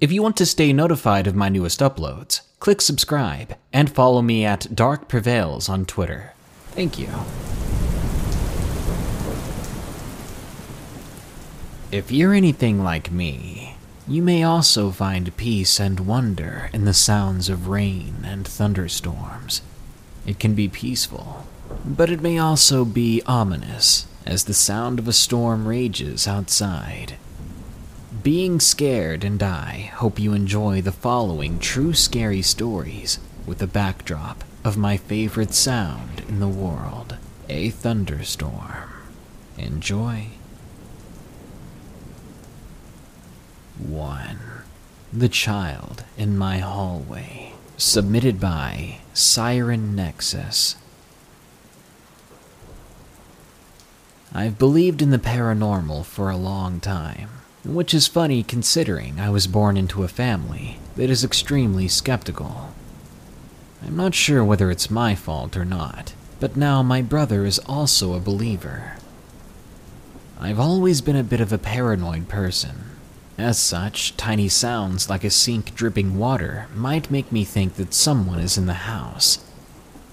If you want to stay notified of my newest uploads, click subscribe and follow me at Dark Prevails on Twitter. Thank you. If you're anything like me, you may also find peace and wonder in the sounds of rain and thunderstorms. It can be peaceful, but it may also be ominous as the sound of a storm rages outside. Being scared and I hope you enjoy the following true scary stories with a backdrop of my favorite sound in the world a thunderstorm. Enjoy. 1. The Child in My Hallway. Submitted by Siren Nexus. I've believed in the paranormal for a long time, which is funny considering I was born into a family that is extremely skeptical. I'm not sure whether it's my fault or not, but now my brother is also a believer. I've always been a bit of a paranoid person. As such, tiny sounds like a sink dripping water might make me think that someone is in the house.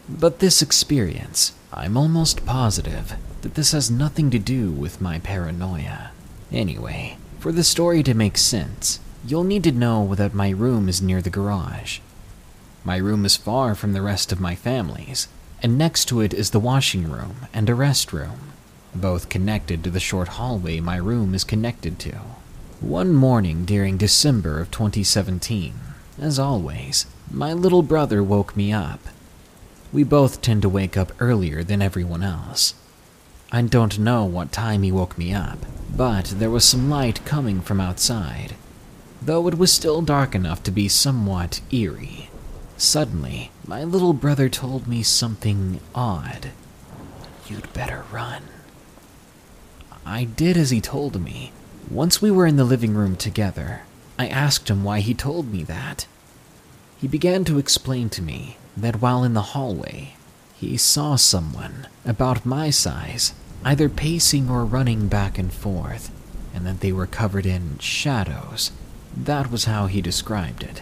But this experience, I'm almost positive that this has nothing to do with my paranoia. Anyway, for the story to make sense, you'll need to know that my room is near the garage. My room is far from the rest of my family's, and next to it is the washing room and a restroom, both connected to the short hallway my room is connected to. One morning during December of 2017, as always, my little brother woke me up. We both tend to wake up earlier than everyone else. I don't know what time he woke me up, but there was some light coming from outside, though it was still dark enough to be somewhat eerie. Suddenly, my little brother told me something odd. You'd better run. I did as he told me. Once we were in the living room together, I asked him why he told me that. He began to explain to me that while in the hallway, he saw someone about my size either pacing or running back and forth, and that they were covered in shadows. That was how he described it.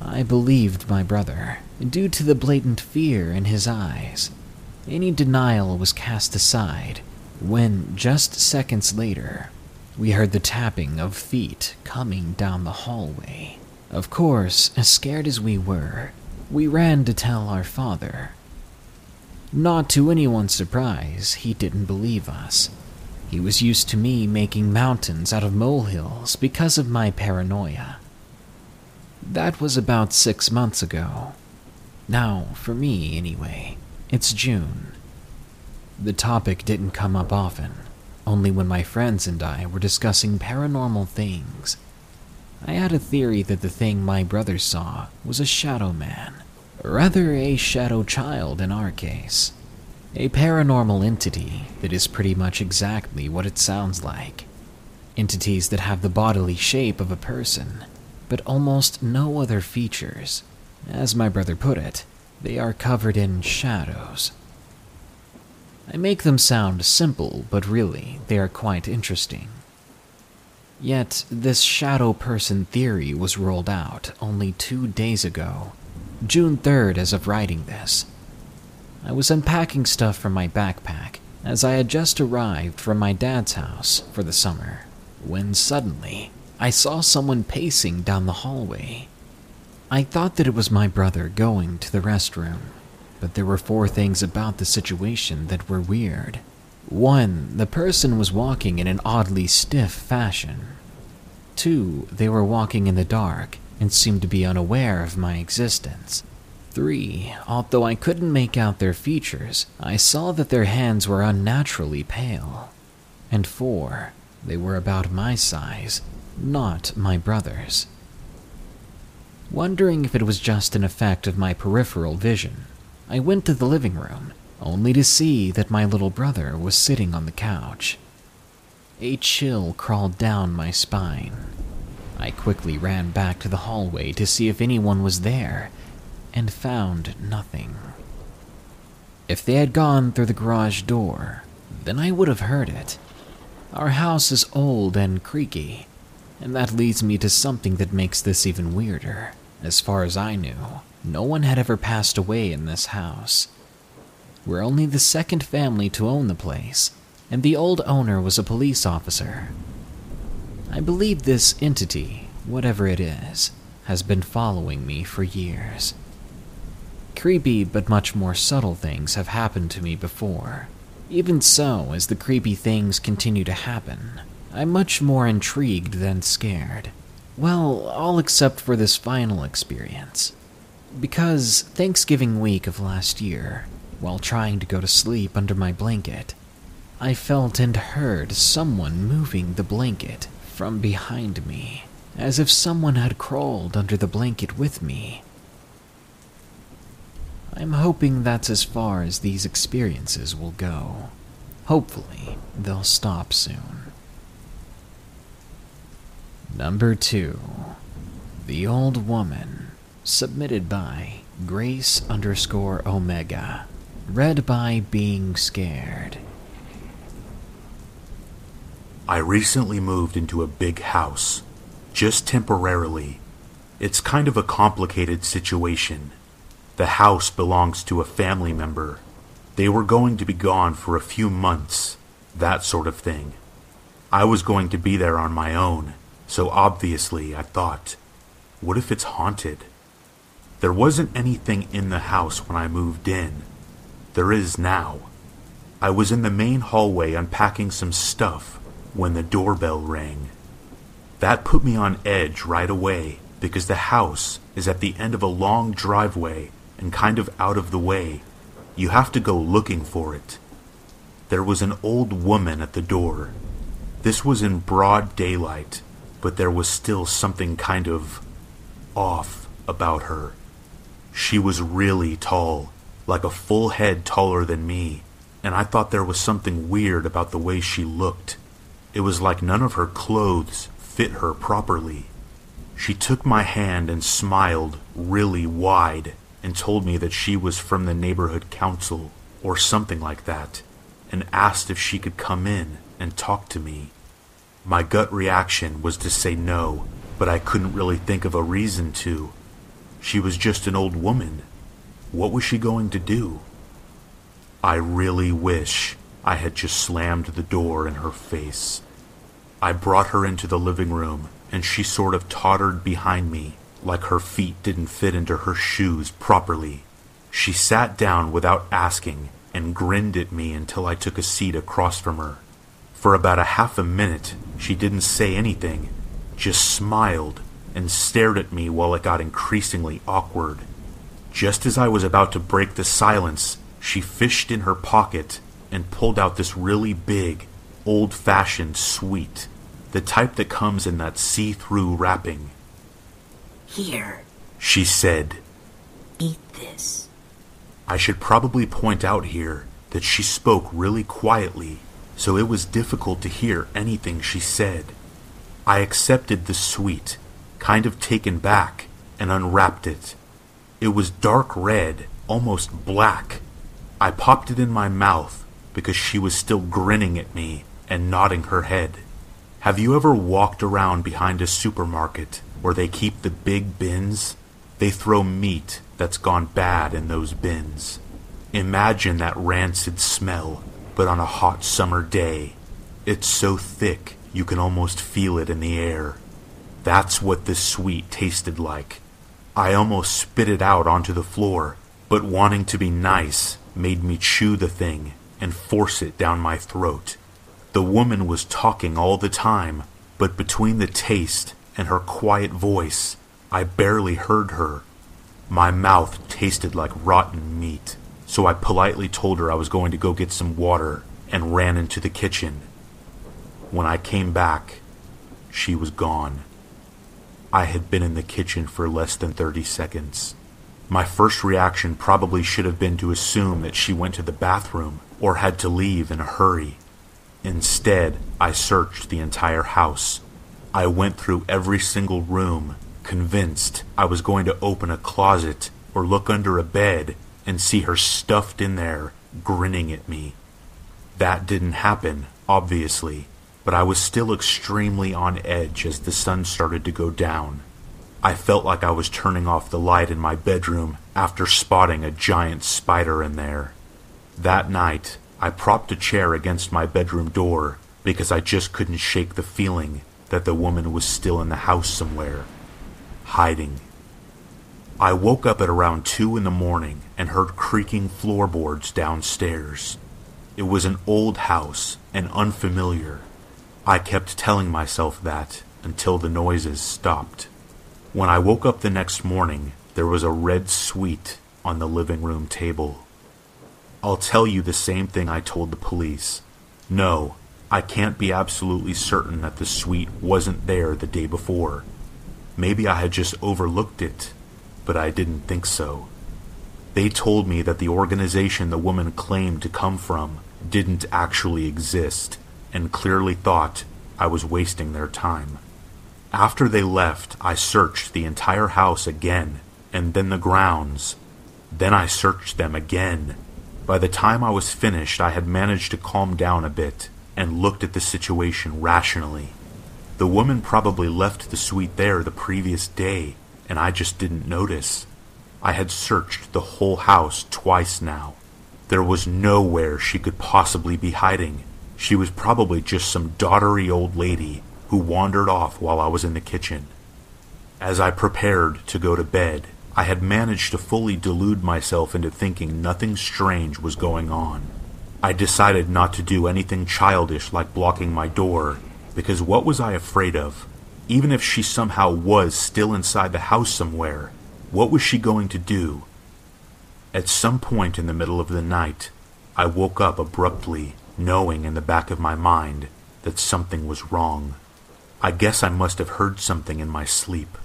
I believed my brother, due to the blatant fear in his eyes. Any denial was cast aside when, just seconds later, we heard the tapping of feet coming down the hallway. Of course, as scared as we were, we ran to tell our father. Not to anyone's surprise, he didn't believe us. He was used to me making mountains out of molehills because of my paranoia. That was about six months ago. Now, for me, anyway, it's June. The topic didn't come up often, only when my friends and I were discussing paranormal things. I had a theory that the thing my brother saw was a shadow man, rather, a shadow child in our case. A paranormal entity that is pretty much exactly what it sounds like. Entities that have the bodily shape of a person, but almost no other features. As my brother put it, they are covered in shadows. I make them sound simple, but really, they are quite interesting. Yet, this shadow person theory was rolled out only two days ago, June 3rd, as of writing this. I was unpacking stuff from my backpack as I had just arrived from my dad's house for the summer, when suddenly I saw someone pacing down the hallway. I thought that it was my brother going to the restroom, but there were four things about the situation that were weird. One, the person was walking in an oddly stiff fashion. Two, they were walking in the dark and seemed to be unaware of my existence. Three, although I couldn't make out their features, I saw that their hands were unnaturally pale. And four, they were about my size, not my brother's. Wondering if it was just an effect of my peripheral vision, I went to the living room, only to see that my little brother was sitting on the couch. A chill crawled down my spine. I quickly ran back to the hallway to see if anyone was there, and found nothing. If they had gone through the garage door, then I would have heard it. Our house is old and creaky, And that leads me to something that makes this even weirder. As far as I knew, no one had ever passed away in this house. We're only the second family to own the place, and the old owner was a police officer. I believe this entity, whatever it is, has been following me for years. Creepy but much more subtle things have happened to me before. Even so, as the creepy things continue to happen, I'm much more intrigued than scared. Well, all except for this final experience. Because Thanksgiving week of last year, while trying to go to sleep under my blanket, I felt and heard someone moving the blanket from behind me, as if someone had crawled under the blanket with me. I'm hoping that's as far as these experiences will go. Hopefully, they'll stop soon. Number 2. The Old Woman. Submitted by Grace underscore Omega. Read by Being Scared. I recently moved into a big house, just temporarily. It's kind of a complicated situation. The house belongs to a family member. They were going to be gone for a few months, that sort of thing. I was going to be there on my own, so obviously I thought, what if it's haunted? There wasn't anything in the house when I moved in. There is now. I was in the main hallway unpacking some stuff when the doorbell rang. That put me on edge right away because the house is at the end of a long driveway and kind of out of the way. You have to go looking for it. There was an old woman at the door. This was in broad daylight, but there was still something kind of off about her. She was really tall, like a full head taller than me, and I thought there was something weird about the way she looked. It was like none of her clothes fit her properly. She took my hand and smiled really wide and told me that she was from the neighborhood council or something like that and asked if she could come in and talk to me. My gut reaction was to say no, but I couldn't really think of a reason to. She was just an old woman. What was she going to do? I really wish I had just slammed the door in her face. I brought her into the living room, and she sort of tottered behind me, like her feet didn't fit into her shoes properly. She sat down without asking and grinned at me until I took a seat across from her. For about a half a minute, she didn't say anything, just smiled and stared at me while it got increasingly awkward. Just as I was about to break the silence, she fished in her pocket and pulled out this really big, old fashioned sweet, the type that comes in that see through wrapping. Here, She said, eat this. I should probably point out here that she spoke really quietly, so it was difficult to hear anything she said. I accepted the sweet, kind of taken back, and unwrapped it. It was dark red, almost black. I popped it in my mouth because she was still grinning at me and nodding her head. Have you ever walked around behind a supermarket where they keep the big bins? They throw meat that's gone bad in those bins. Imagine that rancid smell, but on a hot summer day. It's so thick you can almost feel it in the air. That's what this sweet tasted like. I almost spit it out onto the floor, but wanting to be nice made me chew the thing and force it down my throat. The woman was talking all the time, but between the taste and her quiet voice, I barely heard her. My mouth tasted like rotten meat, so I politely told her I was going to go get some water and ran into the kitchen. When I came back, she was gone. I had been in the kitchen for less than 30 seconds. My first reaction probably should have been to assume that she went to the bathroom or had to leave in a hurry. Instead, I searched the entire house. I went through every single room, convinced I was going to open a closet or look under a bed and see her stuffed in there, grinning at me. That didn't happen, obviously, but I was still extremely on edge as the sun started to go down. I felt like I was turning off the light in my bedroom after spotting a giant spider in there. That night, I propped a chair against my bedroom door because I just couldn't shake the feeling that the woman was still in the house somewhere, hiding. I woke up at around 2 in the morning and heard creaking floorboards downstairs. It was an old house and unfamiliar. I kept telling myself that until the noises stopped. When I woke up the next morning, there was a red sweet on the living room table. I'll tell you the same thing I told the police. No, I can't be absolutely certain that the sweet wasn't there the day before. Maybe I had just overlooked it but I didn't think so. They told me that the organization the woman claimed to come from didn't actually exist, and clearly thought I was wasting their time. After they left, I searched the entire house again, and then the grounds. Then I searched them again. By the time I was finished, I had managed to calm down a bit and looked at the situation rationally. The woman probably left the sweet there the previous day and I just didn't notice. I had searched the whole house twice now. There was nowhere she could possibly be hiding. She was probably just some doddery old lady who wandered off while I was in the kitchen. As I prepared to go to bed, I had managed to fully delude myself into thinking nothing strange was going on. I decided not to do anything childish like blocking my door, because what was I afraid of? Even if she somehow was still inside the house somewhere, what was she going to do? At some point in the middle of the night, I woke up abruptly, knowing in the back of my mind that something was wrong. I guess I must have heard something in my sleep.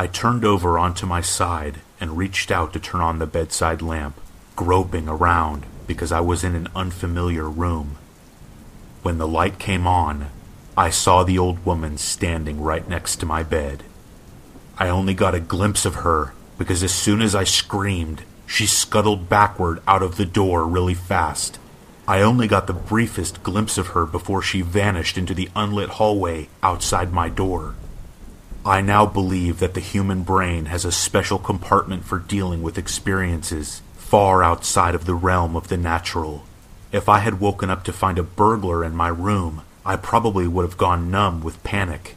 I turned over onto my side and reached out to turn on the bedside lamp, groping around because I was in an unfamiliar room. When the light came on, I saw the old woman standing right next to my bed. I only got a glimpse of her because as soon as I screamed, she scuttled backward out of the door really fast. I only got the briefest glimpse of her before she vanished into the unlit hallway outside my door. I now believe that the human brain has a special compartment for dealing with experiences far outside of the realm of the natural. If I had woken up to find a burglar in my room, I probably would have gone numb with panic.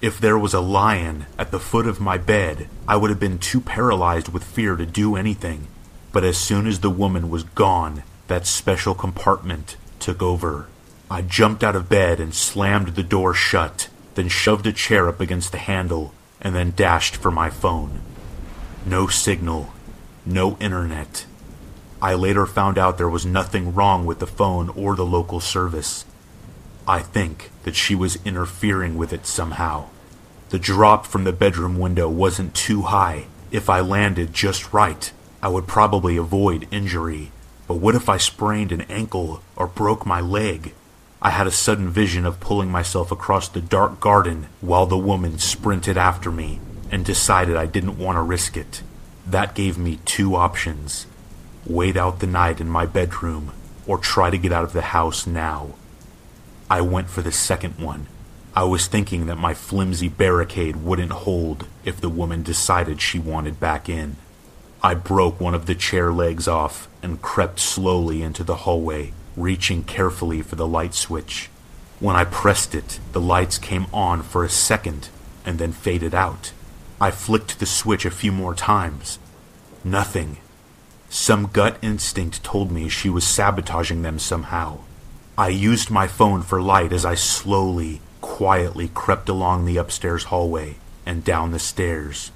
If there was a lion at the foot of my bed, I would have been too paralyzed with fear to do anything. But as soon as the woman was gone, that special compartment took over. I jumped out of bed and slammed the door shut, then shoved a chair up against the handle, and then dashed for my phone. No signal, no internet. I later found out there was nothing wrong with the phone or the local service. I think that she was interfering with it somehow. The drop from the bedroom window wasn't too high. If I landed just right, I would probably avoid injury. But what if I sprained an ankle or broke my leg? I had a sudden vision of pulling myself across the dark garden while the woman sprinted after me and decided I didn't want to risk it. That gave me two options wait out the night in my bedroom or try to get out of the house now. I went for the second one. I was thinking that my flimsy barricade wouldn't hold if the woman decided she wanted back in. I broke one of the chair legs off and crept slowly into the hallway, reaching carefully for the light switch. When I pressed it, the lights came on for a second and then faded out. I flicked the switch a few more times. Nothing. Some gut instinct told me she was sabotaging them somehow. I used my phone for light as I slowly, quietly crept along the upstairs hallway and down the stairs.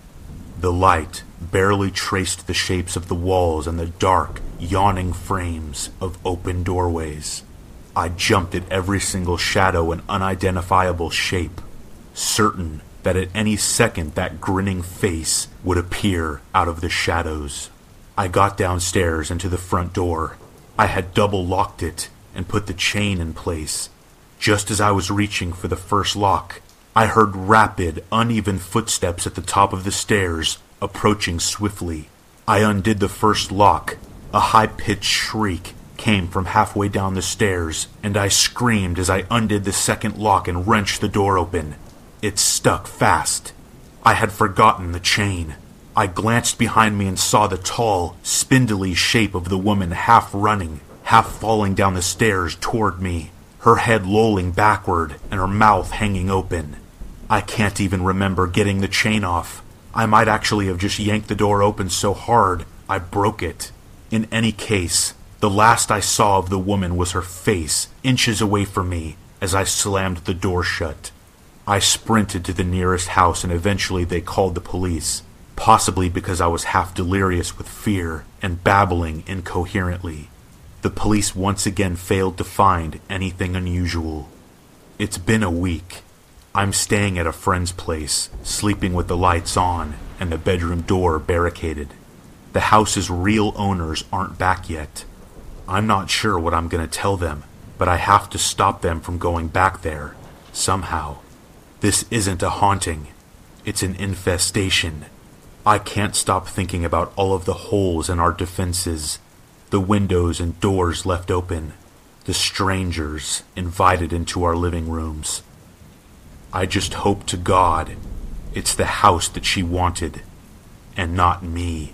The light barely traced the shapes of the walls and the dark, yawning frames of open doorways. I jumped at every single shadow and unidentifiable shape, certain that at any second that grinning face would appear out of the shadows. I got downstairs and to the front door. I had double locked it and put the chain in place. Just as I was reaching for the first lock, I heard rapid, uneven footsteps at the top of the stairs, approaching swiftly. I undid the first lock. A high pitched shriek came from halfway down the stairs, and I screamed as I undid the second lock and wrenched the door open. It stuck fast. I had forgotten the chain. I glanced behind me and saw the tall, spindly shape of the woman half running, half falling down the stairs toward me, her head lolling backward and her mouth hanging open. I can't even remember getting the chain off. I might actually have just yanked the door open so hard I broke it. In any case, the last I saw of the woman was her face, inches away from me, as I slammed the door shut. I sprinted to the nearest house and eventually they called the police, possibly because I was half delirious with fear and babbling incoherently. The police once again failed to find anything unusual. It's been a week. I'm staying at a friend's place, sleeping with the lights on and the bedroom door barricaded. The house's real owners aren't back yet. I'm not sure what I'm going to tell them, but I have to stop them from going back there, somehow. This isn't a haunting, it's an infestation. I can't stop thinking about all of the holes in our defenses, the windows and doors left open, the strangers invited into our living rooms. I just hope to God it's the house that she wanted, and not me.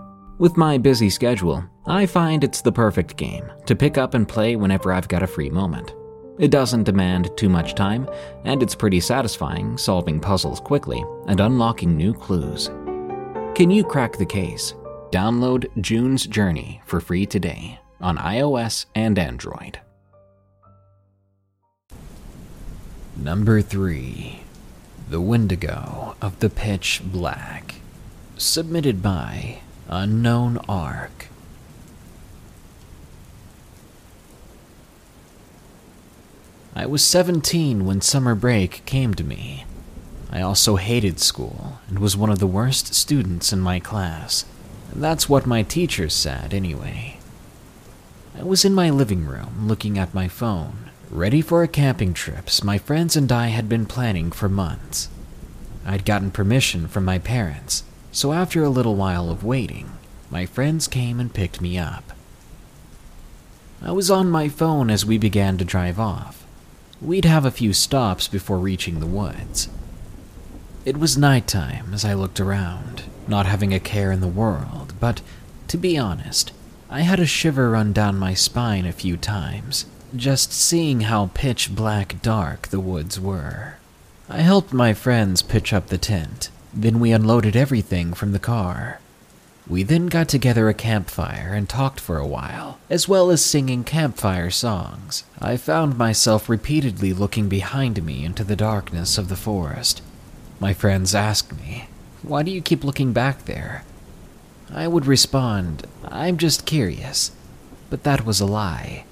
with my busy schedule, I find it's the perfect game to pick up and play whenever I've got a free moment. It doesn't demand too much time, and it's pretty satisfying solving puzzles quickly and unlocking new clues. Can you crack the case? Download June's Journey for free today on iOS and Android. Number 3 The Wendigo of the Pitch Black. Submitted by Unknown Ark. I was 17 when summer break came to me. I also hated school and was one of the worst students in my class. That's what my teachers said, anyway. I was in my living room looking at my phone, ready for a camping trip my friends and I had been planning for months. I'd gotten permission from my parents so after a little while of waiting, my friends came and picked me up. I was on my phone as we began to drive off. We'd have a few stops before reaching the woods. It was nighttime as I looked around, not having a care in the world, but to be honest, I had a shiver run down my spine a few times, just seeing how pitch black dark the woods were. I helped my friends pitch up the tent then we unloaded everything from the car. We then got together a campfire and talked for a while, as well as singing campfire songs. I found myself repeatedly looking behind me into the darkness of the forest. My friends asked me, Why do you keep looking back there? I would respond, I'm just curious. But that was a lie.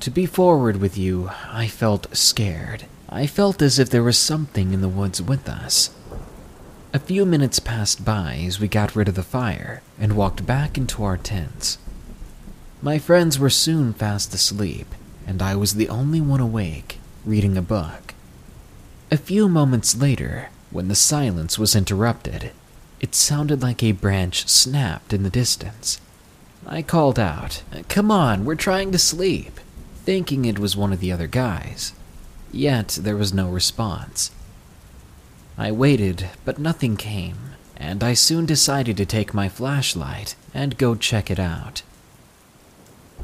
To be forward with you, I felt scared. I felt as if there was something in the woods with us. A few minutes passed by as we got rid of the fire and walked back into our tents. My friends were soon fast asleep, and I was the only one awake, reading a book. A few moments later, when the silence was interrupted, it sounded like a branch snapped in the distance. I called out, Come on, we're trying to sleep, thinking it was one of the other guys. Yet there was no response. I waited, but nothing came, and I soon decided to take my flashlight and go check it out.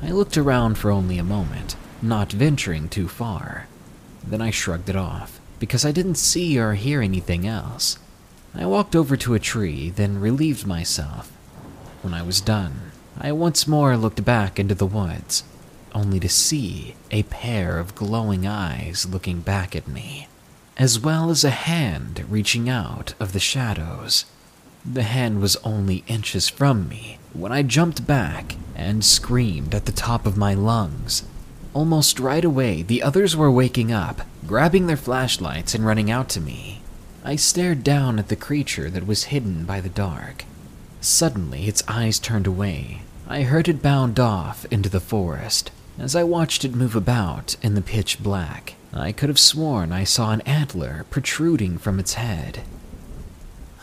I looked around for only a moment, not venturing too far. Then I shrugged it off, because I didn't see or hear anything else. I walked over to a tree, then relieved myself. When I was done, I once more looked back into the woods, only to see a pair of glowing eyes looking back at me, as well as a hand reaching out of the shadows. The hand was only inches from me when I jumped back and screamed at the top of my lungs. Almost right away, the others were waking up, grabbing their flashlights and running out to me. I stared down at the creature that was hidden by the dark. Suddenly, its eyes turned away. I heard it bound off into the forest. As I watched it move about in the pitch black, I could have sworn I saw an antler protruding from its head.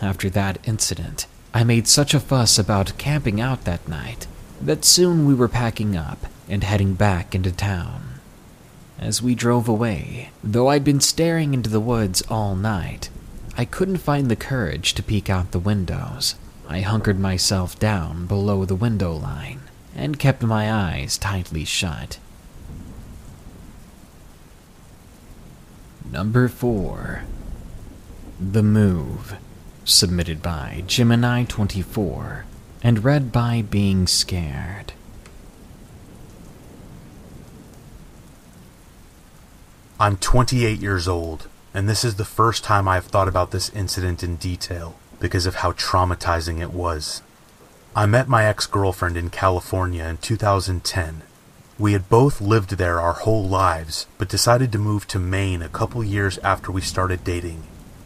After that incident, I made such a fuss about camping out that night that soon we were packing up and heading back into town. As we drove away, though I'd been staring into the woods all night, I couldn't find the courage to peek out the windows. I hunkered myself down below the window line and kept my eyes tightly shut. Number 4 The Move, submitted by Gemini24 and read by Being Scared. I'm 28 years old, and this is the first time I've thought about this incident in detail because of how traumatizing it was. I met my ex girlfriend in California in 2010. We had both lived there our whole lives, but decided to move to Maine a couple years after we started dating.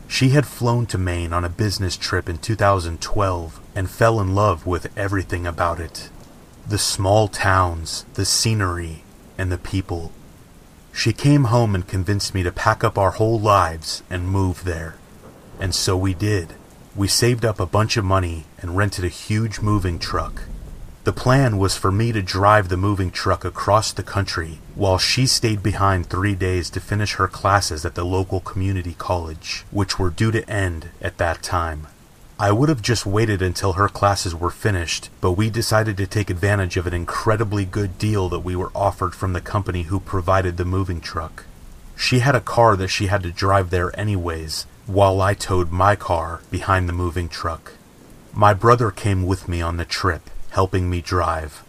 She had flown to Maine on a business trip in 2012 and fell in love with everything about it the small towns, the scenery, and the people. She came home and convinced me to pack up our whole lives and move there. And so we did. We saved up a bunch of money and rented a huge moving truck. The plan was for me to drive the moving truck across the country while she stayed behind three days to finish her classes at the local community college, which were due to end at that time. I would have just waited until her classes were finished, but we decided to take advantage of an incredibly good deal that we were offered from the company who provided the moving truck. She had a car that she had to drive there anyways, while I towed my car behind the moving truck. My brother came with me on the trip, helping me drive.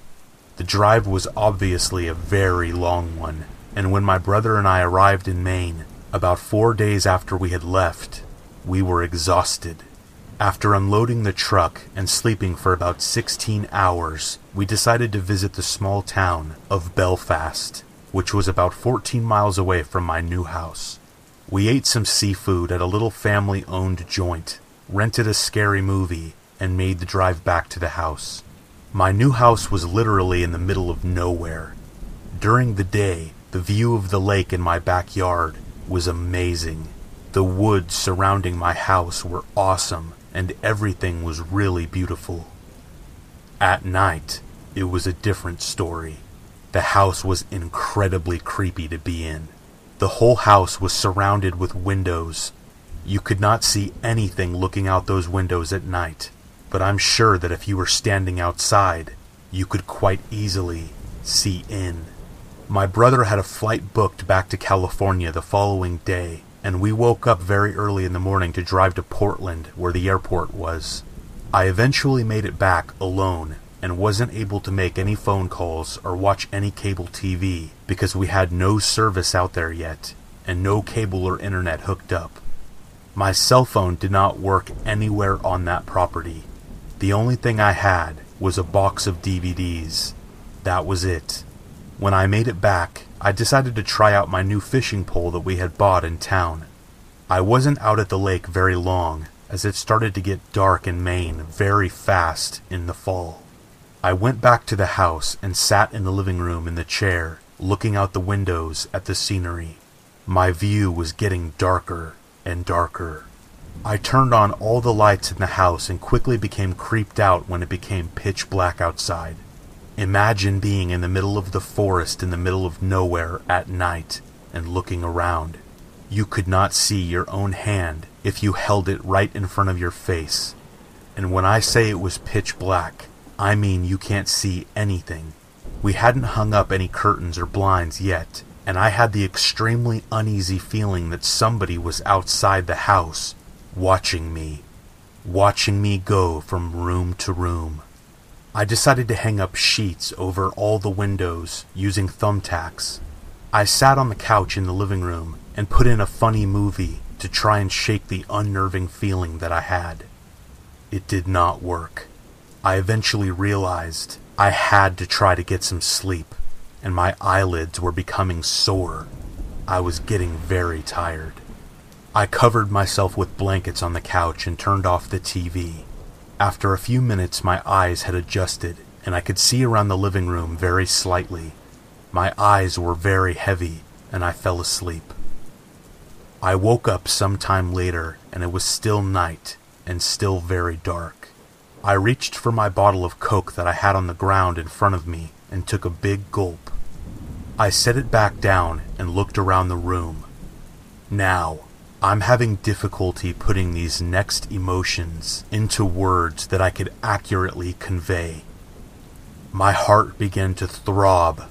The drive was obviously a very long one, and when my brother and I arrived in Maine, about four days after we had left, we were exhausted. After unloading the truck and sleeping for about 16 hours, we decided to visit the small town of Belfast, which was about 14 miles away from my new house. We ate some seafood at a little family owned joint, rented a scary movie, and made the drive back to the house. My new house was literally in the middle of nowhere. During the day, the view of the lake in my backyard was amazing. The woods surrounding my house were awesome, and everything was really beautiful. At night, it was a different story. The house was incredibly creepy to be in. The whole house was surrounded with windows. You could not see anything looking out those windows at night, but I'm sure that if you were standing outside, you could quite easily see in. My brother had a flight booked back to California the following day, and we woke up very early in the morning to drive to Portland, where the airport was. I eventually made it back alone and wasn't able to make any phone calls or watch any cable TV because we had no service out there yet and no cable or internet hooked up. My cell phone did not work anywhere on that property. The only thing I had was a box of DVDs. That was it. When I made it back, I decided to try out my new fishing pole that we had bought in town. I wasn't out at the lake very long, as it started to get dark in Maine very fast in the fall. I went back to the house and sat in the living room in the chair, looking out the windows at the scenery. My view was getting darker and darker. I turned on all the lights in the house and quickly became creeped out when it became pitch black outside. Imagine being in the middle of the forest in the middle of nowhere at night and looking around. You could not see your own hand if you held it right in front of your face. And when I say it was pitch black, I mean you can't see anything. We hadn't hung up any curtains or blinds yet, and I had the extremely uneasy feeling that somebody was outside the house, watching me, watching me go from room to room. I decided to hang up sheets over all the windows using thumbtacks. I sat on the couch in the living room and put in a funny movie to try and shake the unnerving feeling that I had. It did not work. I eventually realized I had to try to get some sleep and my eyelids were becoming sore. I was getting very tired. I covered myself with blankets on the couch and turned off the TV. After a few minutes, my eyes had adjusted, and I could see around the living room very slightly. My eyes were very heavy, and I fell asleep. I woke up some time later, and it was still night and still very dark. I reached for my bottle of Coke that I had on the ground in front of me and took a big gulp. I set it back down and looked around the room. Now, I'm having difficulty putting these next emotions into words that I could accurately convey. My heart began to throb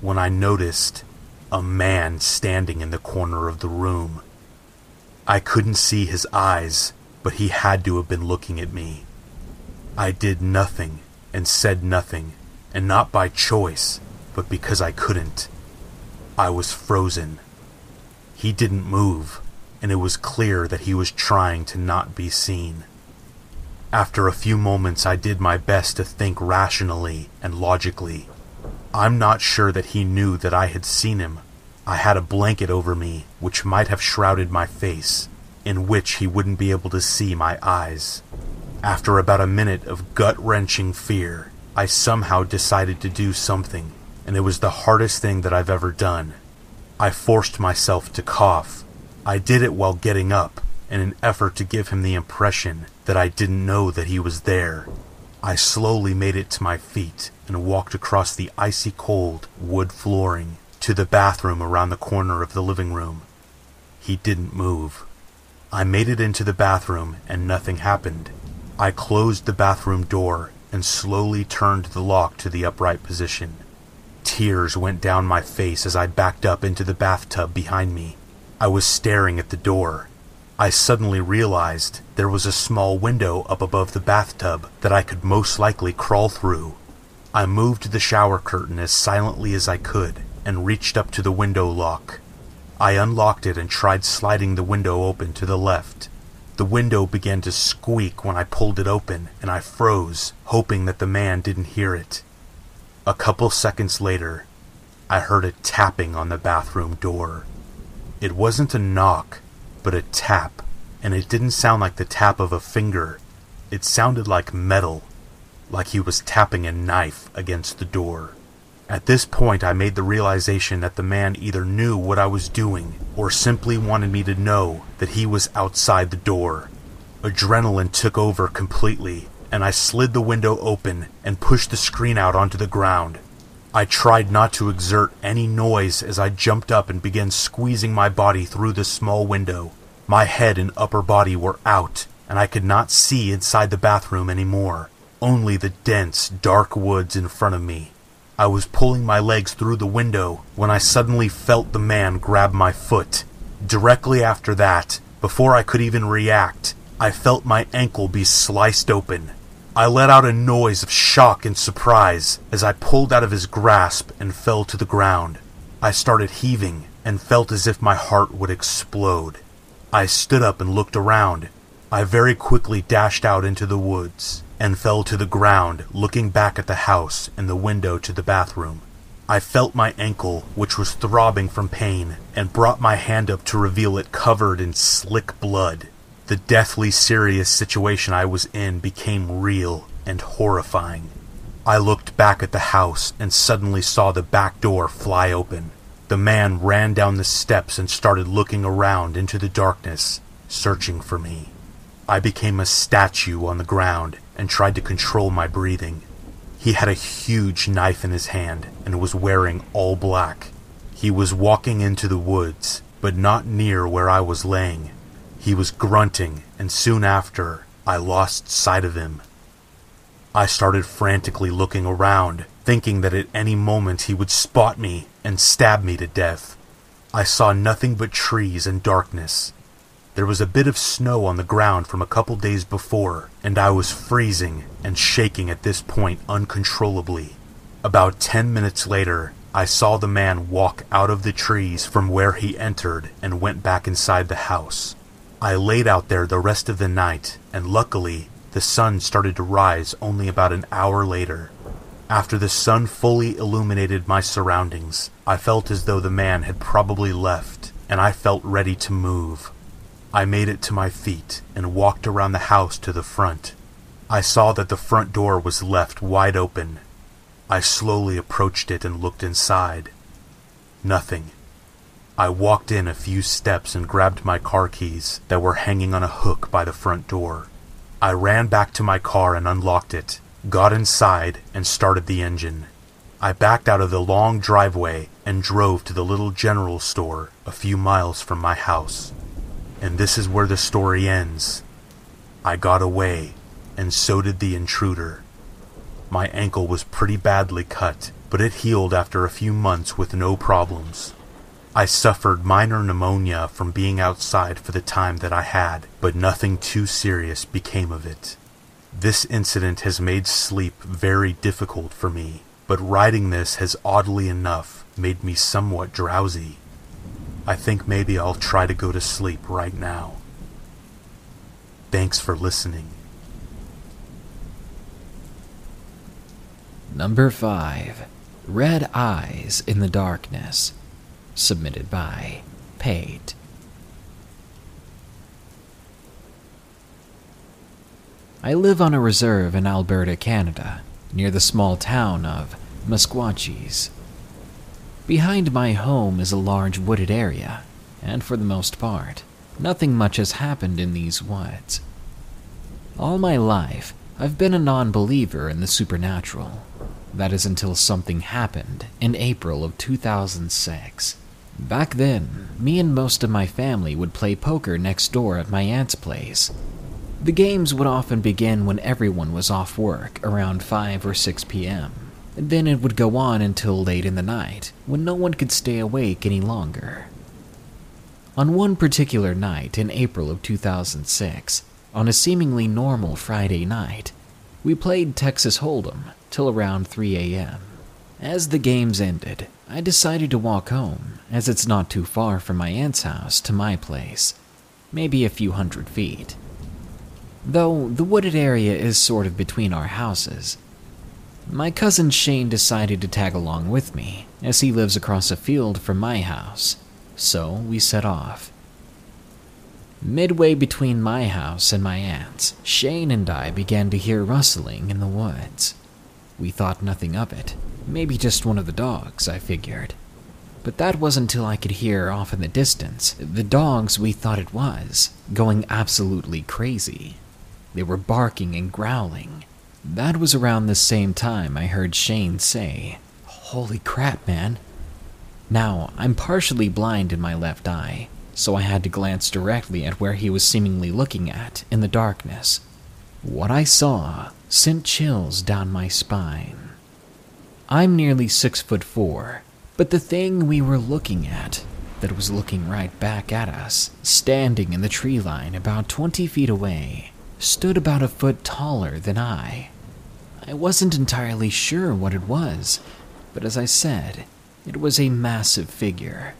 when I noticed a man standing in the corner of the room. I couldn't see his eyes, but he had to have been looking at me. I did nothing and said nothing and not by choice, but because I couldn't. I was frozen. He didn't move, and it was clear that he was trying to not be seen. After a few moments, I did my best to think rationally and logically. I'm not sure that he knew that I had seen him. I had a blanket over me, which might have shrouded my face, in which he wouldn't be able to see my eyes. After about a minute of gut wrenching fear, I somehow decided to do something, and it was the hardest thing that I've ever done. I forced myself to cough. I did it while getting up, in an effort to give him the impression that I didn't know that he was there. I slowly made it to my feet and walked across the icy cold wood flooring to the bathroom around the corner of the living room. He didn't move. I made it into the bathroom and nothing happened. I closed the bathroom door and slowly turned the lock to the upright position. Tears went down my face as I backed up into the bathtub behind me. I was staring at the door. I suddenly realized there was a small window up above the bathtub that I could most likely crawl through. I moved the shower curtain as silently as I could and reached up to the window lock. I unlocked it and tried sliding the window open to the left. The window began to squeak when I pulled it open, and I froze, hoping that the man didn't hear it. A couple seconds later, I heard a tapping on the bathroom door. It wasn't a knock, but a tap, and it didn't sound like the tap of a finger. It sounded like metal, like he was tapping a knife against the door. At this point, I made the realization that the man either knew what I was doing or simply wanted me to know that he was outside the door. Adrenaline took over completely, and I slid the window open and pushed the screen out onto the ground. I tried not to exert any noise as I jumped up and began squeezing my body through the small window. My head and upper body were out, and I could not see inside the bathroom anymore, only the dense, dark woods in front of me. I was pulling my legs through the window when I suddenly felt the man grab my foot. Directly after that, before I could even react, I felt my ankle be sliced open. I let out a noise of shock and surprise as I pulled out of his grasp and fell to the ground. I started heaving and felt as if my heart would explode. I stood up and looked around. I very quickly dashed out into the woods and fell to the ground, looking back at the house and the window to the bathroom. I felt my ankle, which was throbbing from pain, and brought my hand up to reveal it covered in slick blood. The deathly serious situation I was in became real and horrifying. I looked back at the house and suddenly saw the back door fly open. The man ran down the steps and started looking around into the darkness, searching for me. I became a statue on the ground and tried to control my breathing. He had a huge knife in his hand and was wearing all black. He was walking into the woods, but not near where I was laying. He was grunting, and soon after, I lost sight of him. I started frantically looking around, thinking that at any moment he would spot me and stab me to death. I saw nothing but trees and darkness. There was a bit of snow on the ground from a couple days before, and I was freezing and shaking at this point uncontrollably. About ten minutes later, I saw the man walk out of the trees from where he entered and went back inside the house. I laid out there the rest of the night, and luckily, the sun started to rise only about an hour later. After the sun fully illuminated my surroundings, I felt as though the man had probably left, and I felt ready to move. I made it to my feet and walked around the house to the front. I saw that the front door was left wide open. I slowly approached it and looked inside. Nothing. I walked in a few steps and grabbed my car keys that were hanging on a hook by the front door. I ran back to my car and unlocked it, got inside, and started the engine. I backed out of the long driveway and drove to the little general store a few miles from my house. And this is where the story ends. I got away, and so did the intruder. My ankle was pretty badly cut, but it healed after a few months with no problems. I suffered minor pneumonia from being outside for the time that I had, but nothing too serious became of it. This incident has made sleep very difficult for me, but writing this has oddly enough made me somewhat drowsy. I think maybe I'll try to go to sleep right now. Thanks for listening. Number 5 Red Eyes in the Darkness. Submitted by Pate. I live on a reserve in Alberta, Canada, near the small town of Maskwacis. Behind my home is a large wooded area, and for the most part, nothing much has happened in these woods. All my life, I've been a non believer in the supernatural. That is until something happened in April of 2006. Back then, me and most of my family would play poker next door at my aunt's place. The games would often begin when everyone was off work around 5 or 6 p.m. Then it would go on until late in the night, when no one could stay awake any longer. On one particular night in April of 2006, on a seemingly normal Friday night, we played Texas Hold'em till around 3 a.m. As the games ended, I decided to walk home, as it's not too far from my aunt's house to my place, maybe a few hundred feet. Though the wooded area is sort of between our houses, my cousin Shane decided to tag along with me, as he lives across a field from my house, so we set off. Midway between my house and my aunt's, Shane and I began to hear rustling in the woods. We thought nothing of it, maybe just one of the dogs, I figured. But that wasn't until I could hear off in the distance the dogs we thought it was going absolutely crazy. They were barking and growling, that was around the same time I heard Shane say, Holy crap, man. Now, I'm partially blind in my left eye, so I had to glance directly at where he was seemingly looking at in the darkness. What I saw sent chills down my spine. I'm nearly six foot four, but the thing we were looking at, that was looking right back at us, standing in the tree line about 20 feet away, stood about a foot taller than I. I wasn't entirely sure what it was, but as I said, it was a massive figure,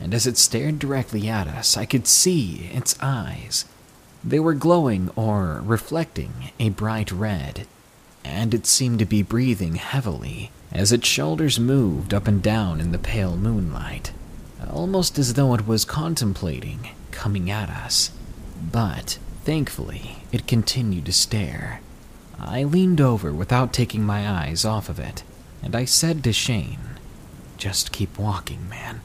and as it stared directly at us, I could see its eyes. They were glowing or reflecting a bright red, and it seemed to be breathing heavily as its shoulders moved up and down in the pale moonlight, almost as though it was contemplating coming at us. But thankfully, it continued to stare I leaned over without taking my eyes off of it, and I said to Shane, Just keep walking, man.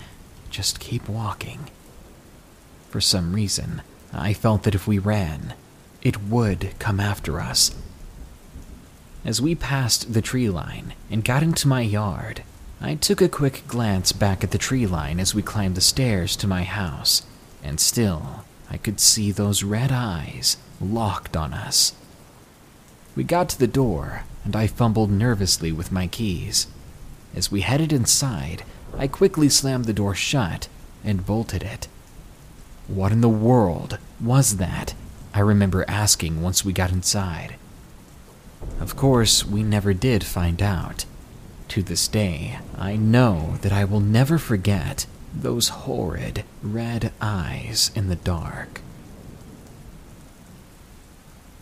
Just keep walking. For some reason, I felt that if we ran, it would come after us. As we passed the tree line and got into my yard, I took a quick glance back at the tree line as we climbed the stairs to my house, and still I could see those red eyes locked on us. We got to the door, and I fumbled nervously with my keys. As we headed inside, I quickly slammed the door shut and bolted it. What in the world was that? I remember asking once we got inside. Of course, we never did find out. To this day, I know that I will never forget those horrid red eyes in the dark.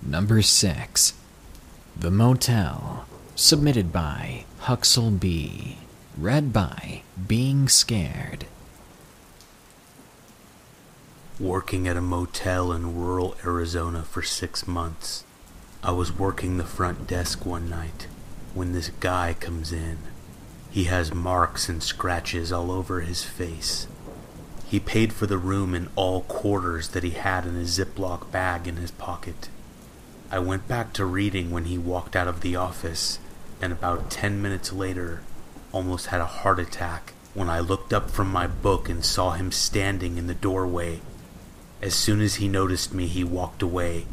Number 6. The Motel. Submitted by Huxel B. Read by Being Scared. Working at a motel in rural Arizona for six months. I was working the front desk one night when this guy comes in. He has marks and scratches all over his face. He paid for the room in all quarters that he had in a Ziploc bag in his pocket. I went back to reading when he walked out of the office, and about ten minutes later, almost had a heart attack when I looked up from my book and saw him standing in the doorway. As soon as he noticed me, he walked away,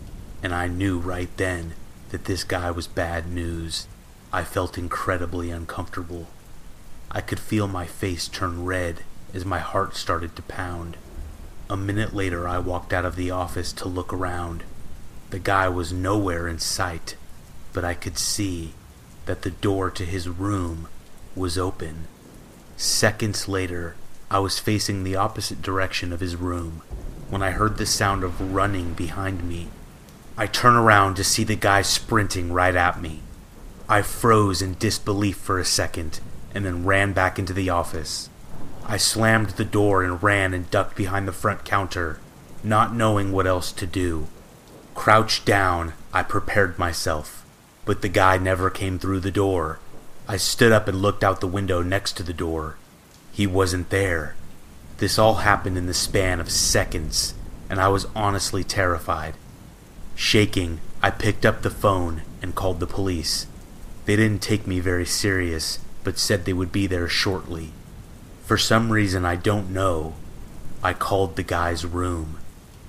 and I knew right then that this guy was bad news. I felt incredibly uncomfortable. I could feel my face turn red as my heart started to pound. A minute later, I walked out of the office to look around. The guy was nowhere in sight, but I could see that the door to his room was open. Seconds later, I was facing the opposite direction of his room when I heard the sound of running behind me. I turn around to see the guy sprinting right at me. I froze in disbelief for a second and then ran back into the office. I slammed the door and ran and ducked behind the front counter, not knowing what else to do. Crouched down, I prepared myself, but the guy never came through the door. I stood up and looked out the window next to the door. He wasn't there. This all happened in the span of seconds, and I was honestly terrified. Shaking, I picked up the phone and called the police. They didn't take me very serious, but said they would be there shortly. For some reason I don't know, I called the guy's room.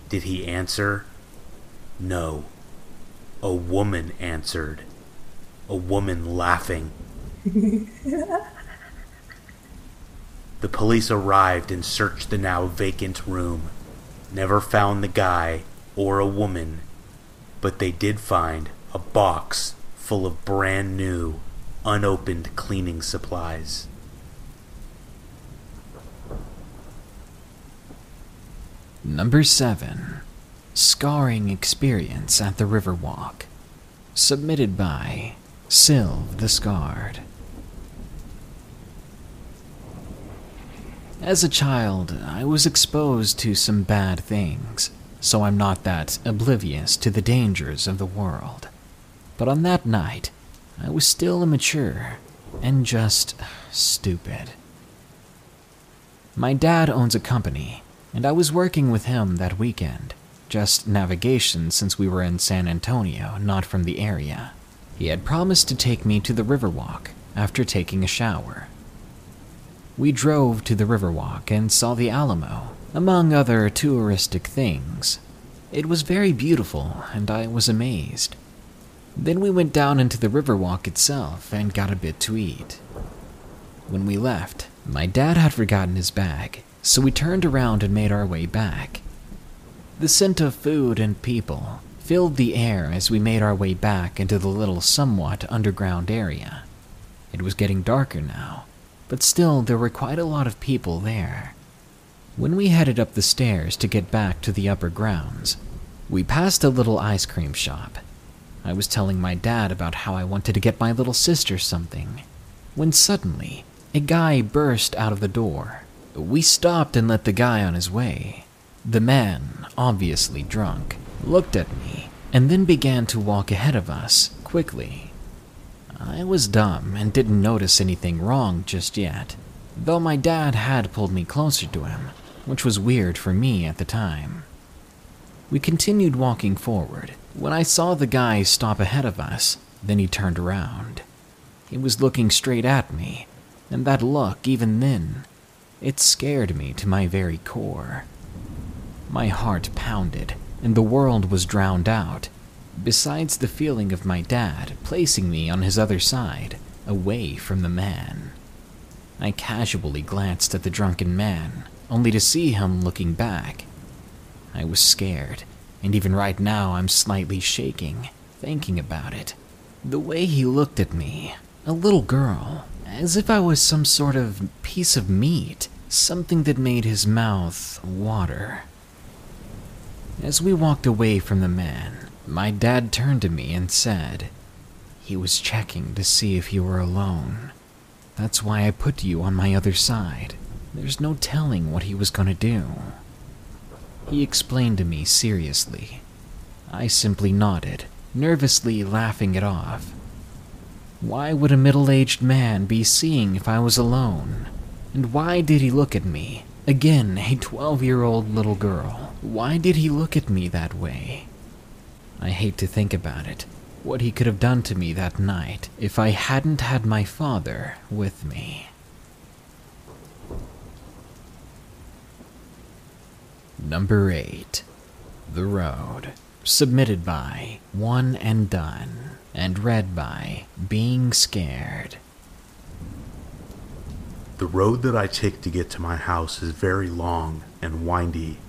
Did he answer? No. A woman answered. A woman laughing. the police arrived and searched the now vacant room. Never found the guy or a woman, but they did find a box full of brand new, unopened cleaning supplies. Number 7. Scarring Experience at the Riverwalk. Submitted by Sylv the Scarred. As a child, I was exposed to some bad things, so I'm not that oblivious to the dangers of the world. But on that night, I was still immature and just stupid. My dad owns a company, and I was working with him that weekend. Just navigation since we were in San Antonio, not from the area. He had promised to take me to the Riverwalk after taking a shower. We drove to the Riverwalk and saw the Alamo, among other touristic things. It was very beautiful, and I was amazed. Then we went down into the Riverwalk itself and got a bit to eat. When we left, my dad had forgotten his bag, so we turned around and made our way back. The scent of food and people filled the air as we made our way back into the little somewhat underground area. It was getting darker now, but still there were quite a lot of people there. When we headed up the stairs to get back to the upper grounds, we passed a little ice cream shop. I was telling my dad about how I wanted to get my little sister something, when suddenly a guy burst out of the door. We stopped and let the guy on his way. The man, obviously drunk, looked at me and then began to walk ahead of us quickly. I was dumb and didn't notice anything wrong just yet, though my dad had pulled me closer to him, which was weird for me at the time. We continued walking forward when I saw the guy stop ahead of us, then he turned around. He was looking straight at me, and that look, even then, it scared me to my very core. My heart pounded, and the world was drowned out. besides the feeling of my dad placing me on his other side, away from the man. I casually glanced at the drunken man, only to see him looking back. I was scared, and even right now I'm slightly shaking, thinking about it. The way he looked at me, a little girl, as if I was some sort of piece of meat, something that made his mouth water. As we walked away from the man, my dad turned to me and said, He was checking to see if you were alone. That's why I put you on my other side. There's no telling what he was going to do. He explained to me seriously. I simply nodded, nervously laughing it off. Why would a middle aged man be seeing if I was alone? And why did he look at me? Again, a 12 year old little girl. Why did he look at me that way? I hate to think about it. What he could have done to me that night if I hadn't had my father with me. Number 8. The Road. Submitted by One and Done and read by Being Scared. The road that I take to get to my house is very long and windy.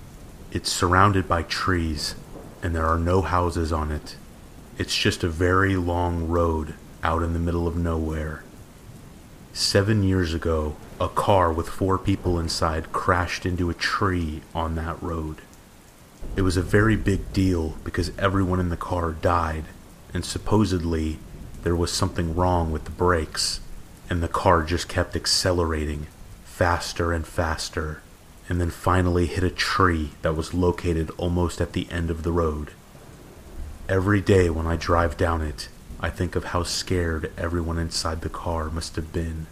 It's surrounded by trees, and there are no houses on it. It's just a very long road out in the middle of nowhere. Seven years ago, a car with four people inside crashed into a tree on that road. It was a very big deal because everyone in the car died, and supposedly there was something wrong with the brakes, and the car just kept accelerating faster and faster, and then finally hit a tree that was located almost at the end of the road. Every day when I drive down it, I think of how scared everyone inside the car must have been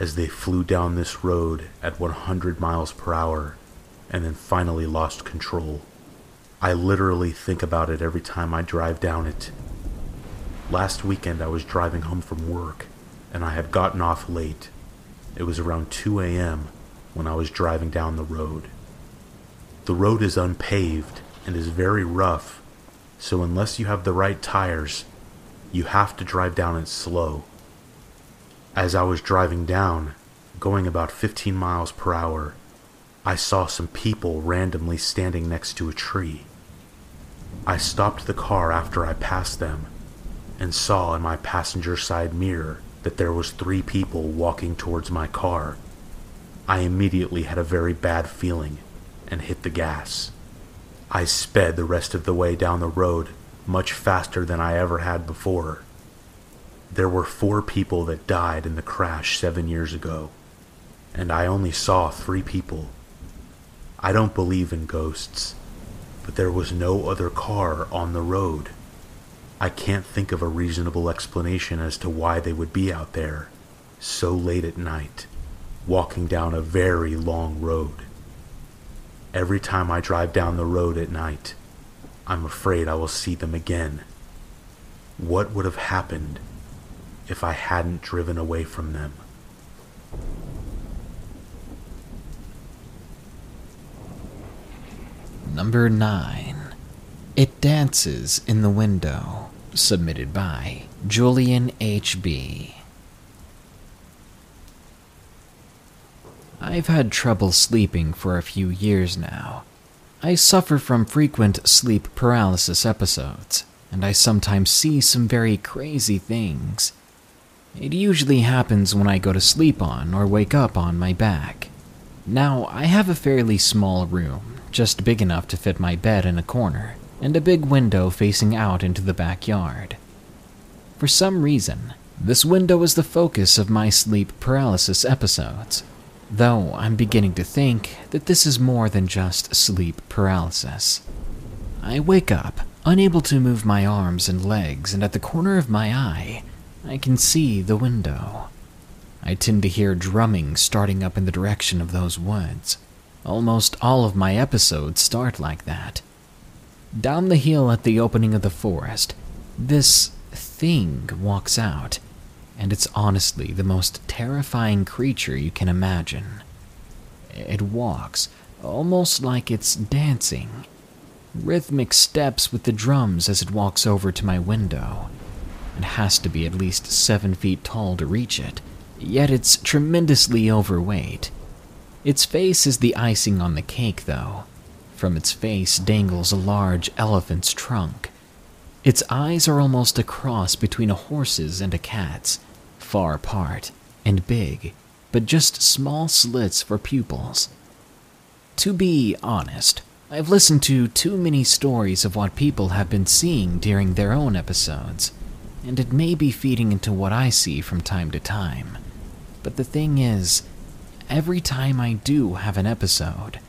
as they flew down this road at 100 miles per hour and then finally lost control. I literally think about it every time I drive down it. Last weekend I was driving home from work and I had gotten off late. It was around 2 a.m. when I was driving down the road. The road is unpaved and is very rough, so unless you have the right tires, you have to drive down it slow. As I was driving down, going about 15 miles per hour, I saw some people randomly standing next to a tree. I stopped the car after I passed them and saw in my passenger side mirror that there was three people walking towards my car. I immediately had a very bad feeling and hit the gas. I sped the rest of the way down the road much faster than I ever had before. There were four people that died in the crash seven years ago, and I only saw three people. I don't believe in ghosts, but there was no other car on the road. I can't think of a reasonable explanation as to why they would be out there so late at night, walking down a very long road. Every time I drive down the road at night, I'm afraid I will see them again. What would have happened if I hadn't driven away from them? Number 9. It Dances in the Window. Submitted by Julian H.B. I've had trouble sleeping for a few years now. I suffer from frequent sleep paralysis episodes, and I sometimes see some very crazy things. It usually happens when I go to sleep on or wake up on my back. Now, I have a fairly small room, just big enough to fit my bed in a corner, and a big window facing out into the backyard. For some reason, this window is the focus of my sleep paralysis episodes, though I'm beginning to think that this is more than just sleep paralysis. I wake up, unable to move my arms and legs, and at the corner of my eye, I can see the window. I tend to hear drumming starting up in the direction of those woods. Almost all of my episodes start like that. Down the hill at the opening of the forest, this thing walks out, and it's honestly the most terrifying creature you can imagine. It walks almost like it's dancing. rhythmic steps with the drums as it walks over to my window. It has to be at least seven feet tall to reach it, yet it's tremendously overweight. Its face is the icing on the cake, though. From its face dangles a large elephant's trunk. Its eyes are almost a cross between a horse's and a cat's, far apart and big, but just small slits for pupils. To be honest, I've listened to too many stories of what people have been seeing during their own episodes, and it may be feeding into what I see from time to time. But the thing is, every time I do have an episode,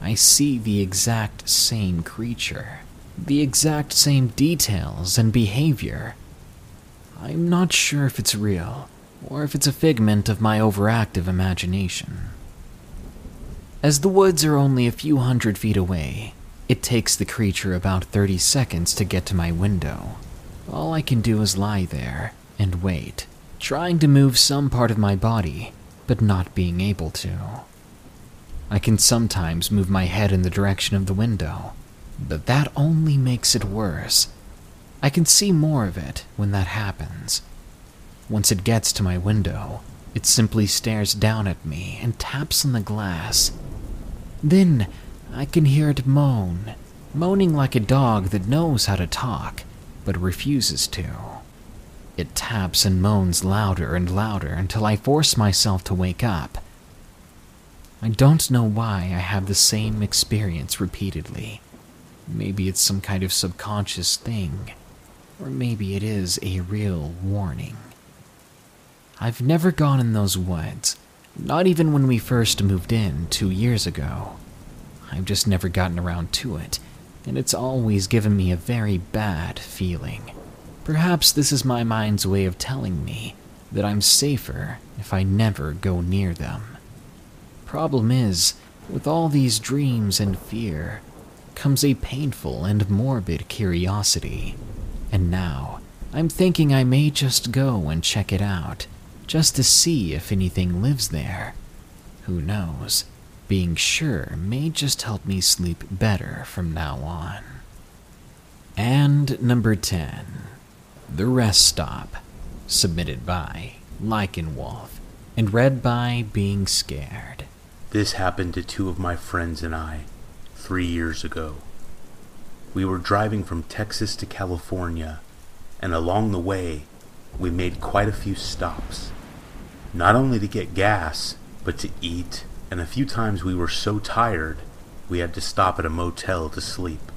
I see the exact same creature, the exact same details and behavior. I'm not sure if it's real, or if it's a figment of my overactive imagination. As the woods are only a few hundred feet away, it takes the creature about 30 seconds to get to my window. All I can do is lie there and wait, trying to move some part of my body, but not being able to. I can sometimes move my head in the direction of the window, but that only makes it worse. I can see more of it when that happens. Once it gets to my window, it simply stares down at me and taps on the glass. Then I can hear it moan, moaning like a dog that knows how to talk, but refuses to. It taps and moans louder and louder until I force myself to wake up. I don't know why I have the same experience repeatedly. Maybe it's some kind of subconscious thing, or maybe it is a real warning. I've never gone in those woods, not even when we first moved in two years ago. I've just never gotten around to it, and it's always given me a very bad feeling. Perhaps this is my mind's way of telling me that I'm safer if I never go near them. Problem is, with all these dreams and fear comes a painful and morbid curiosity. And now, I'm thinking I may just go and check it out, just to see if anything lives there. Who knows? Being sure may just help me sleep better from now on. And number 10 The Rest Stop, submitted by Lycanwolf and read by Being Scared. This happened to two of my friends and I three years ago. We were driving from Texas to California, and along the way, we made quite a few stops. Not only to get gas, but to eat, and a few times we were so tired we had to stop at a motel to sleep.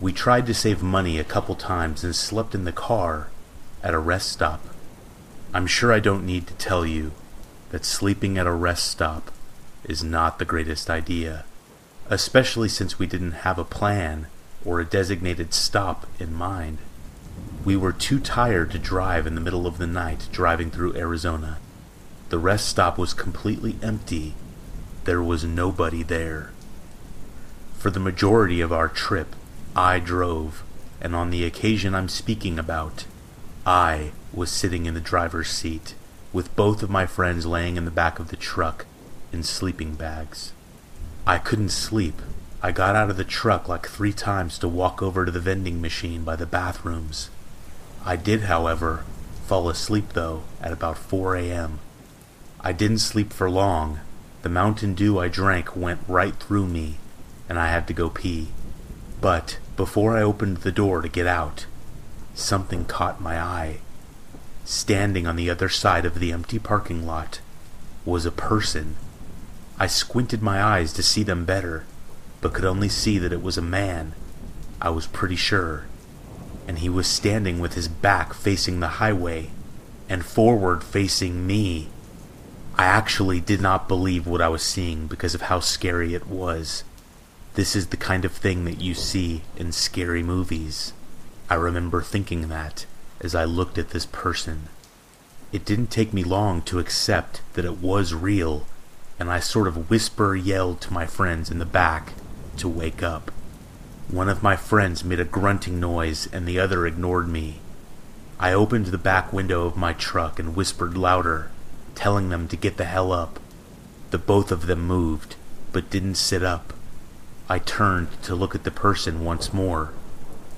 We tried to save money a couple times and slept in the car at a rest stop. I'm sure I don't need to tell you that sleeping at a rest stop is not the greatest idea, especially since we didn't have a plan or a designated stop in mind. We were too tired to drive in the middle of the night driving through Arizona. The rest stop was completely empty. There was nobody there. For the majority of our trip, I drove, and on the occasion I'm speaking about, I was sitting in the driver's seat, with both of my friends laying in the back of the truck in sleeping bags. I couldn't sleep. I got out of the truck like three times to walk over to the vending machine by the bathrooms. I did, however, fall asleep though at about 4 a.m. I didn't sleep for long. The Mountain Dew I drank went right through me, and I had to go pee. But before I opened the door to get out, something caught my eye. Standing on the other side of the empty parking lot was a person. I squinted my eyes to see them better, but could only see that it was a man. I was pretty sure and he was standing with his back facing the highway and forward facing me. I actually did not believe what I was seeing because of how scary it was. This is the kind of thing that you see in scary movies. I remember thinking that as I looked at this person. It didn't take me long to accept that it was real, and I sort of whisper yelled to my friends in the back to wake up. One of my friends made a grunting noise and the other ignored me. I opened the back window of my truck and whispered louder, telling them to get the hell up. The both of them moved, but didn't sit up. I turned to look at the person once more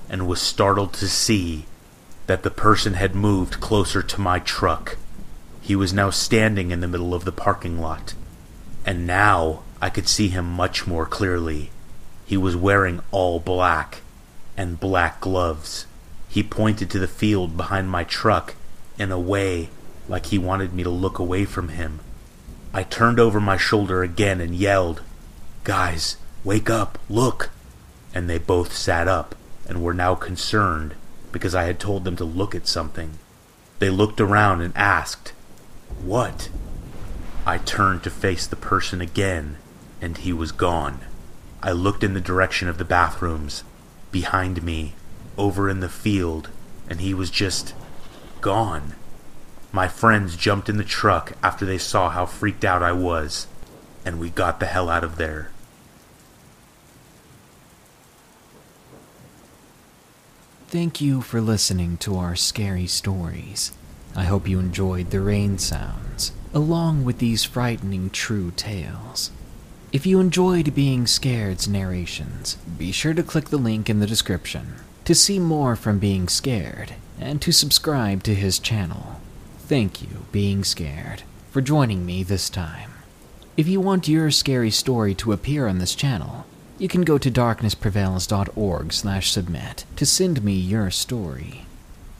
and was startled to see that the person had moved closer to my truck. He was now standing in the middle of the parking lot, and now I could see him much more clearly. He was wearing all black and black gloves. He pointed to the field behind my truck in a way like he wanted me to look away from him. I turned over my shoulder again and yelled, Guys, wake up, look! And they both sat up and were now concerned because I had told them to look at something. They looked around and asked, What? I turned to face the person again, and he was gone. I looked in the direction of the bathrooms, behind me, over in the field, and he was just gone. My friends jumped in the truck after they saw how freaked out I was, and we got the hell out of there. Thank you for listening to our scary stories. I hope you enjoyed the rain sounds, along with these frightening true tales. If you enjoyed Being Scared's narrations, be sure to click the link in the description to see more from Being Scared and to subscribe to his channel. Thank you, Being Scared, for joining me this time. If you want your scary story to appear on this channel, you can go to darknessprevails.org slash submit to send me your story.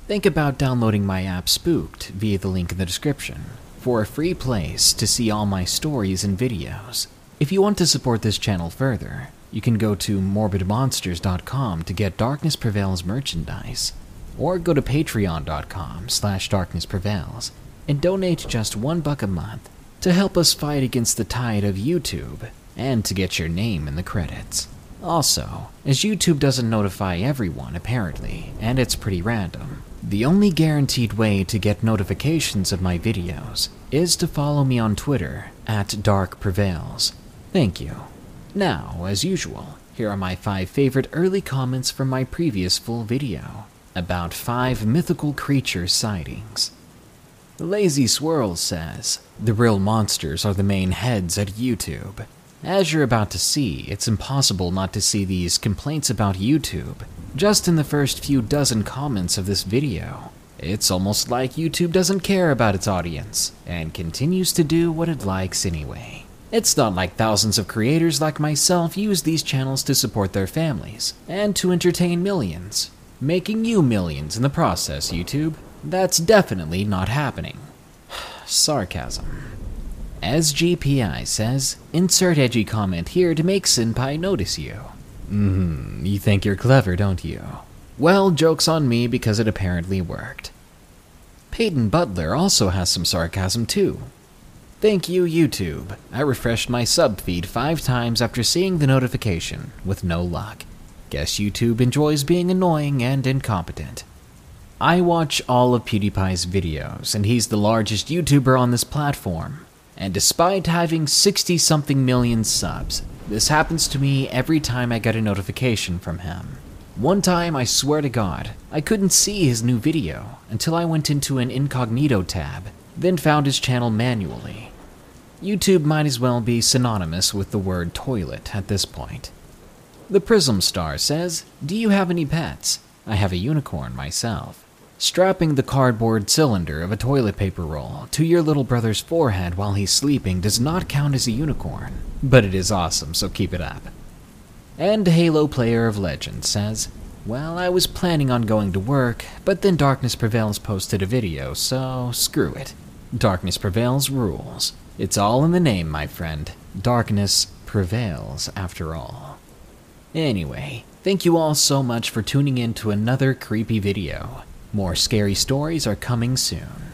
Think about downloading my app Spooked via the link in the description for a free place to see all my stories and videos. If you want to support this channel further, you can go to morbidmonsters.com to get Darkness Prevails merchandise, or go to patreon.com slash darknessprevails and donate just one buck a month to help us fight against the tide of YouTube and to get your name in the credits. Also, as YouTube doesn't notify everyone apparently, and it's pretty random, the only guaranteed way to get notifications of my videos is to follow me on Twitter at Dark Prevails. Thank you. Now, as usual, here are my five favorite early comments from my previous full video about five mythical creature sightings. Lazy Swirl says, The real monsters are the main heads at YouTube. As you're about to see, it's impossible not to see these complaints about YouTube just in the first few dozen comments of this video. It's almost like YouTube doesn't care about its audience and continues to do what it likes anyway. It's not like thousands of creators like myself use these channels to support their families and to entertain millions, making you millions in the process, YouTube. That's definitely not happening. Sarcasm. As GPI says, insert edgy comment here to make Senpai notice you. Hmm, you think you're clever, don't you? Well, joke's on me because it apparently worked. Peyton Butler also has some sarcasm too. Thank you, YouTube. I refreshed my sub feed five times after seeing the notification, with no luck. Guess YouTube enjoys being annoying and incompetent. I watch all of PewDiePie's videos, and he's the largest YouTuber on this platform. And despite having 60 something million subs, this happens to me every time I get a notification from him. One time, I swear to God, I couldn't see his new video until I went into an incognito tab, then found his channel manually. YouTube might as well be synonymous with the word toilet at this point. The Prism Star says, Do you have any pets? I have a unicorn myself. Strapping the cardboard cylinder of a toilet paper roll to your little brother's forehead while he's sleeping does not count as a unicorn, but it is awesome, so keep it up. And Halo Player of Legend says, Well, I was planning on going to work, but then Darkness Prevails posted a video, so screw it. Darkness Prevails rules. It's all in the name, my friend. Darkness prevails, after all. Anyway, thank you all so much for tuning in to another creepy video. More scary stories are coming soon.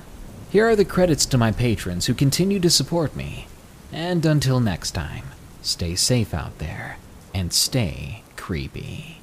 Here are the credits to my patrons who continue to support me. And until next time, stay safe out there and stay creepy.